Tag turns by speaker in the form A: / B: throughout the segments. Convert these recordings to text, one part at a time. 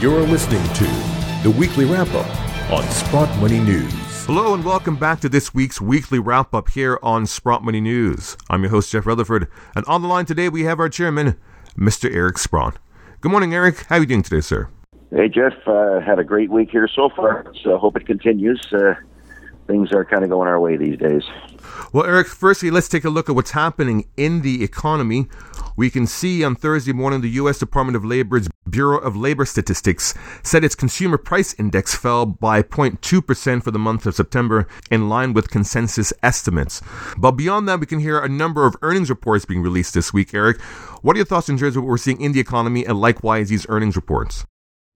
A: You're listening to the weekly wrap up on Sprott Money News.
B: Hello and welcome back to this week's weekly wrap up here on Sprott Money News. I'm your host, Jeff Rutherford, and on the line today we have our chairman, Mr. Eric Sprott. Good morning, Eric. How are you doing today, sir?
C: Hey, Jeff. Uh, had a great week here so far, so hope it continues. Uh, things are kind of going our way these days.
B: Well, Eric, firstly, let's take a look at what's happening in the economy. We can see on Thursday morning the U.S. Department of Labor's Bureau of Labor Statistics said its consumer price index fell by 0.2% for the month of September, in line with consensus estimates. But beyond that, we can hear a number of earnings reports being released this week. Eric, what are your thoughts in terms of what we're seeing in the economy and likewise these earnings reports?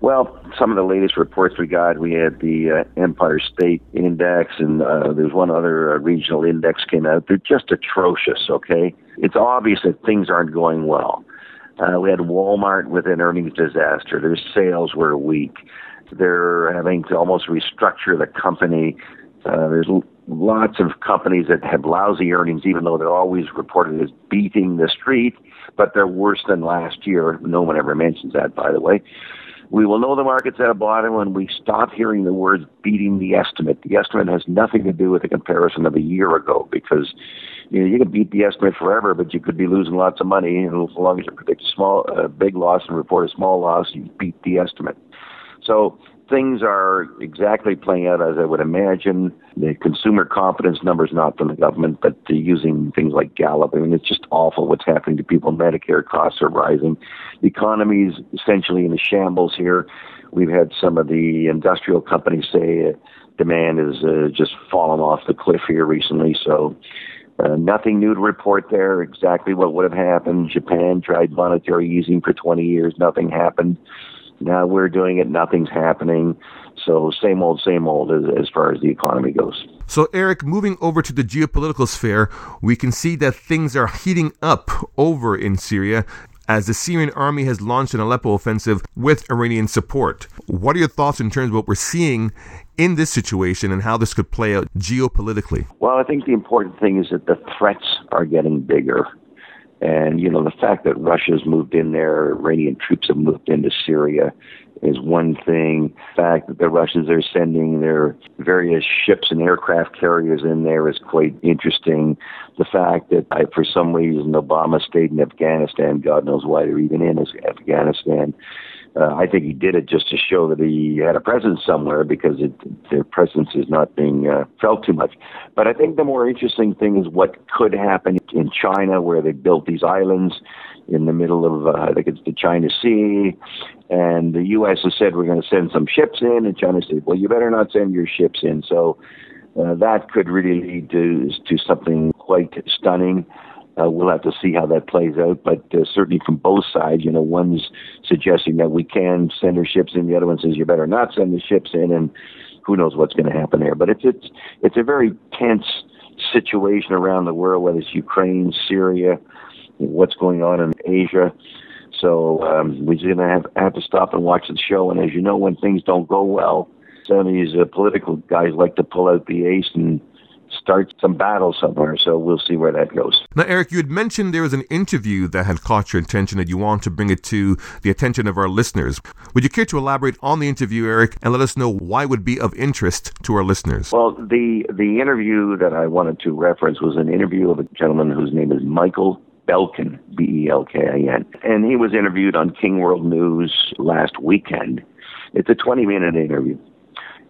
C: Well, some of the latest reports we got, we had the uh, Empire State Index, and uh, there's one other uh, regional index came out. They're just atrocious. Okay, it's obvious that things aren't going well. Uh, we had Walmart with an earnings disaster. Their sales were weak. They're having to almost restructure the company. Uh, there's l- lots of companies that have lousy earnings, even though they're always reported as beating the street, but they're worse than last year. No one ever mentions that, by the way. We will know the market's at a bottom when we stop hearing the words beating the estimate. The estimate has nothing to do with the comparison of a year ago because you know you can beat the estimate forever, but you could be losing lots of money. And as long as you predict a small, a big loss and report a small loss, you beat the estimate. So things are exactly playing out as I would imagine. The consumer confidence numbers, not from the government, but using things like Gallup. I mean, it's just awful what's happening to people. Medicare costs are rising. The economy is essentially in a shambles here. We've had some of the industrial companies say uh, demand is uh, just fallen off the cliff here recently. So. Uh, nothing new to report there. Exactly what would have happened. Japan tried monetary easing for 20 years. Nothing happened. Now we're doing it, nothing's happening. So same old, same old as, as far as the economy goes.
B: So, Eric, moving over to the geopolitical sphere, we can see that things are heating up over in Syria as the Syrian army has launched an Aleppo offensive with Iranian support. What are your thoughts in terms of what we're seeing in this situation and how this could play out geopolitically?
C: Well, I think the important thing is that the threats are getting bigger. And, you know, the fact that Russia's moved in there, Iranian troops have moved into Syria is one thing. The fact that the Russians are sending their various ships and aircraft carriers in there is quite interesting. The fact that I, for some reason Obama stayed in Afghanistan, God knows why they're even in Afghanistan, uh, I think he did it just to show that he had a presence somewhere because it, their presence is not being uh, felt too much. But I think the more interesting thing is what could happen in China, where they built these islands in the middle of, uh, I think it's the China Sea, and the U.S. has said we're going to send some ships in, and China said, well, you better not send your ships in. So uh, that could really lead to to something quite stunning. Uh, we'll have to see how that plays out, but uh, certainly from both sides, you know, one's suggesting that we can send our ships in, the other one says you better not send the ships in, and who knows what's going to happen there. But it's it's it's a very tense situation around the world, whether it's Ukraine, Syria, what's going on in Asia. So um, we're going to have, have to stop and watch the show. And as you know, when things don't go well, some of these uh, political guys like to pull out the ace and start some battle somewhere. So we'll see where that goes.
B: Now, Eric, you had mentioned there was an interview that had caught your attention that you want to bring it to the attention of our listeners. Would you care to elaborate on the interview, Eric, and let us know why it would be of interest to our listeners?
C: Well, the the interview that I wanted to reference was an interview of a gentleman whose name is Michael Belkin, B E L K I N. And he was interviewed on King World News last weekend. It's a 20 minute interview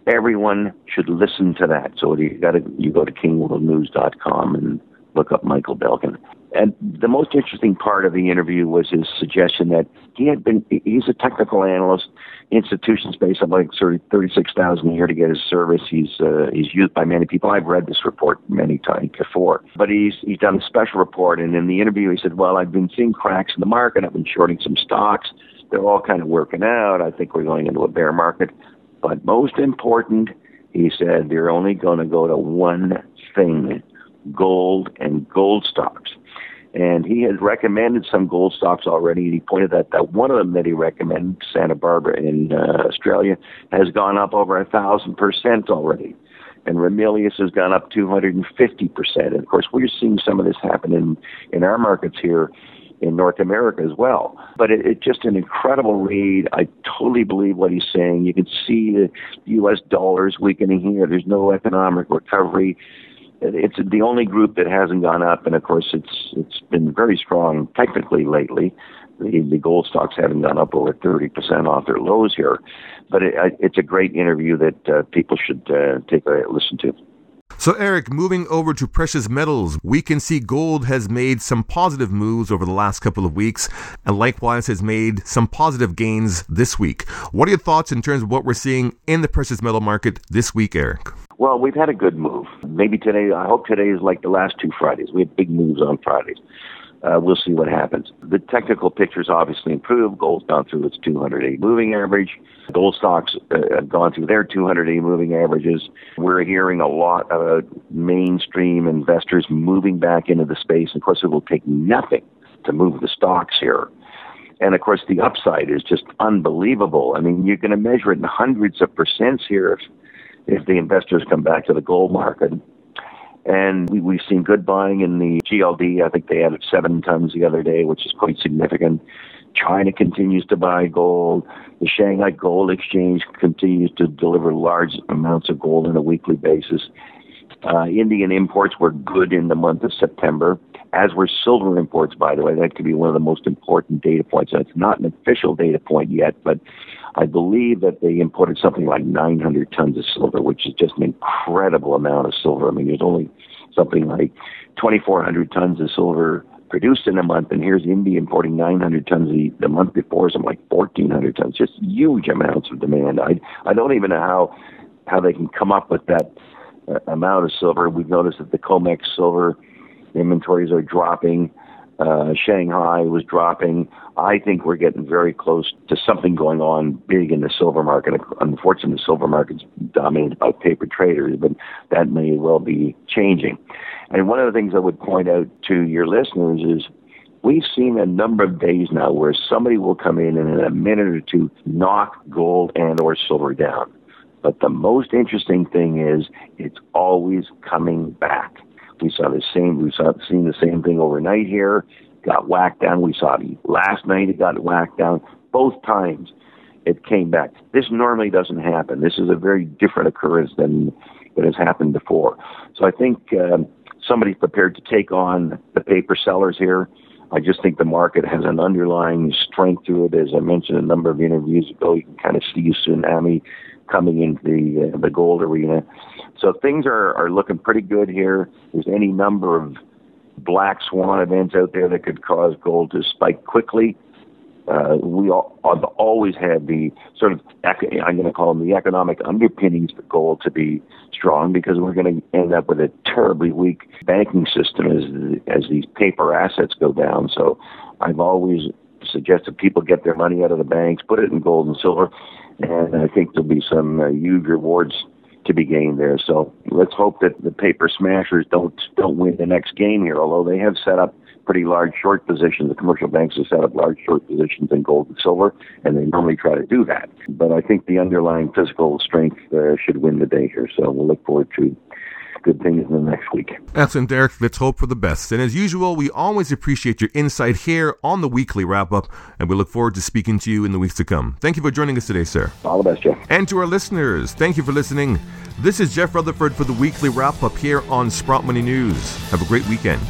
C: everyone should listen to that. So you got to you go to kingworldnews.com and look up Michael Belkin. And the most interesting part of the interview was his suggestion that he had been, he's a technical analyst, institutions based on like 36,000 a year to get his service. He's, uh, he's used by many people. I've read this report many times before, but he's, he's done a special report. And in the interview, he said, well, I've been seeing cracks in the market. I've been shorting some stocks. They're all kind of working out. I think we're going into a bear market. But most important, he said, they're only going to go to one thing gold and gold stocks. And he has recommended some gold stocks already. He pointed out that one of them that he recommended, Santa Barbara in uh, Australia, has gone up over a thousand percent already. And Ramelius has gone up 250 percent. And of course, we're seeing some of this happen in in our markets here in North America as well. But it, it's just an incredible read. I totally believe what he's saying. You can see the U.S. dollars weakening here. There's no economic recovery. It's the only group that hasn't gone up, and of course, it's it's been very strong technically lately. The, the gold stocks haven't gone up over 30% off their lows here, but it, it's a great interview that uh, people should uh, take a listen to.
B: So, Eric, moving over to precious metals, we can see gold has made some positive moves over the last couple of weeks and likewise has made some positive gains this week. What are your thoughts in terms of what we're seeing in the precious metal market this week, Eric?
C: Well, we've had a good move. Maybe today, I hope today is like the last two Fridays. We had big moves on Fridays. Uh, we'll see what happens. The technical picture's obviously improved. Gold's gone through its 200-day moving average. Gold stocks uh, have gone through their 200-day moving averages. We're hearing a lot of mainstream investors moving back into the space. Of course, it will take nothing to move the stocks here. And of course, the upside is just unbelievable. I mean, you're going to measure it in hundreds of percents here if, if the investors come back to the gold market. And we, we've seen good buying in the GLD. I think they added seven tons the other day, which is quite significant. China continues to buy gold. The Shanghai Gold Exchange continues to deliver large amounts of gold on a weekly basis. Uh, Indian imports were good in the month of September, as were silver imports, by the way. That could be one of the most important data points. That's not an official data point yet, but I believe that they imported something like 900 tons of silver, which is just an incredible amount of silver. I mean, there's only something like 2,400 tons of silver produced in a month, and here's India importing 900 tons the, the month before, something like 1,400 tons. Just huge amounts of demand. I I don't even know how how they can come up with that amount of silver. We've noticed that the COMEX silver inventories are dropping. Uh, Shanghai was dropping. I think we're getting very close to something going on big in the silver market. Unfortunately, the silver market's dominated by paper traders, but that may well be changing. And one of the things I would point out to your listeners is we've seen a number of days now where somebody will come in and in a minute or two knock gold and or silver down. But the most interesting thing is it's always coming back. We saw the same. We saw seen the same thing overnight here. Got whacked down. We saw it last night. It got whacked down. Both times, it came back. This normally doesn't happen. This is a very different occurrence than that has happened before. So I think um, somebody's prepared to take on the paper sellers here. I just think the market has an underlying strength to it. As I mentioned a number of interviews ago, you can kind of see a tsunami coming into the uh, the gold arena. So things are are looking pretty good here. There's any number of black swan events out there that could cause gold to spike quickly. Uh, we all, have always had the sort of I'm going to call them the economic underpinnings for gold to be strong because we're going to end up with a terribly weak banking system as as these paper assets go down. So I've always suggested people get their money out of the banks, put it in gold and silver, and I think there'll be some uh, huge rewards to be gained there. So let's hope that the paper smashers don't don't win the next game here. Although they have set up pretty large short positions, the commercial banks have set up large short positions in gold and silver, and they normally try to do that. But I think the underlying physical strength uh, should win the day here. So we'll look forward to good things in the next week.
B: Excellent, Eric. Let's hope for the best. And as usual, we always appreciate your insight here on the weekly wrap up, and we look forward to speaking to you in the weeks to come. Thank you for joining us today, sir.
C: All the best, Jeff.
B: And to our listeners, thank you for listening. This is Jeff Rutherford for the weekly wrap up here on Sprott Money News. Have a great weekend.